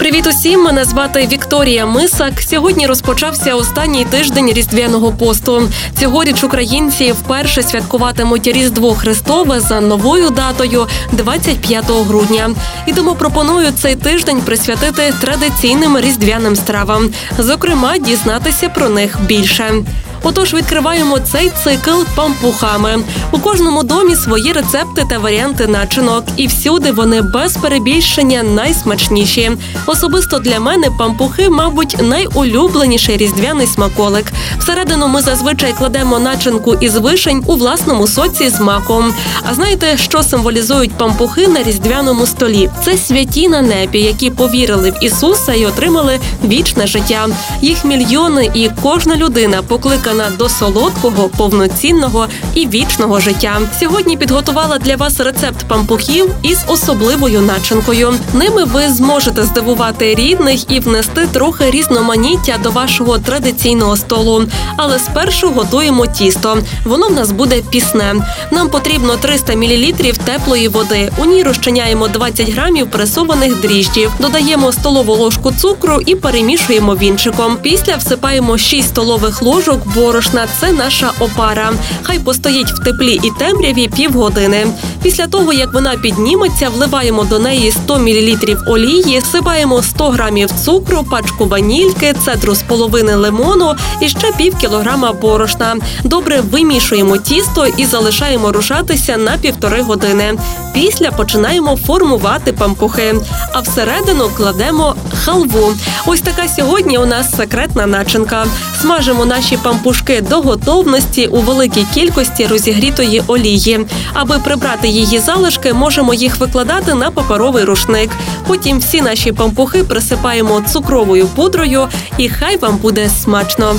Привіт усім! Мене звати Вікторія Мисак. Сьогодні розпочався останній тиждень різдвяного посту. Цьогоріч українці вперше святкуватимуть Різдво Христове за новою датою 25 грудня. І тому пропоную цей тиждень присвятити традиційним різдвяним стравам, зокрема, дізнатися про них більше. Отож, відкриваємо цей цикл пампухами. У кожному домі свої рецепти та варіанти начинок, і всюди вони без перебільшення найсмачніші. Особисто для мене пампухи, мабуть, найулюбленіший різдвяний смаколик. Всередину ми зазвичай кладемо начинку із вишень у власному соці з маком. А знаєте, що символізують пампухи на різдвяному столі? Це святі на небі, які повірили в Ісуса і отримали вічне життя. Їх мільйони, і кожна людина покликана до солодкого, повноцінного і вічного життя. Сьогодні підготувала для вас рецепт пампухів із особливою начинкою. Ними ви зможете здивувати рідних і внести трохи різноманіття до вашого традиційного столу. Але спершу готуємо тісто. Воно в нас буде пісне. Нам потрібно 300 мл теплої води. У ній розчиняємо 20 грамів пресованих дріжджів, додаємо столову ложку цукру і перемішуємо вінчиком. Після всипаємо 6 столових ложок борошна. Це наша опара. Хай постоїть в теплі і темряві півгодини. Після того, як вона підніметься, вливаємо до неї 100 мл олії, сипаємо 100 грамів цукру, пачку ванільки, цедру з половини лимону і ще пів кілограма борошна. Добре вимішуємо тісто і залишаємо рушатися на півтори години. Після починаємо формувати пампухи, а всередину кладемо халву. Ось така сьогодні у нас секретна начинка. Смажимо наші пампушки до готовності у великій кількості розігрітої олії. Аби прибрати її залишки, можемо їх викладати на паперовий рушник. Потім всі наші пампухи присипаємо цукровою пудрою, і хай вам буде смачно.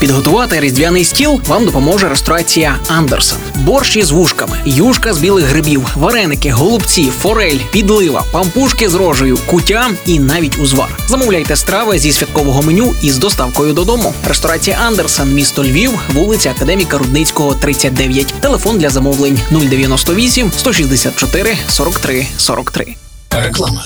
Підготувати різдвяний стіл вам допоможе ресторація Андерсен. Борщ із вушками, юшка з білих грибів, вареники, голубці, форель, підлива, пампушки з рожею, кутя і навіть узвар. Замовляйте страви зі святкового меню із доставкою додому. Ресторація Андерсен, місто Львів, вулиця Академіка Рудницького, 39. Телефон для замовлень 098 164 43 43. Реклама.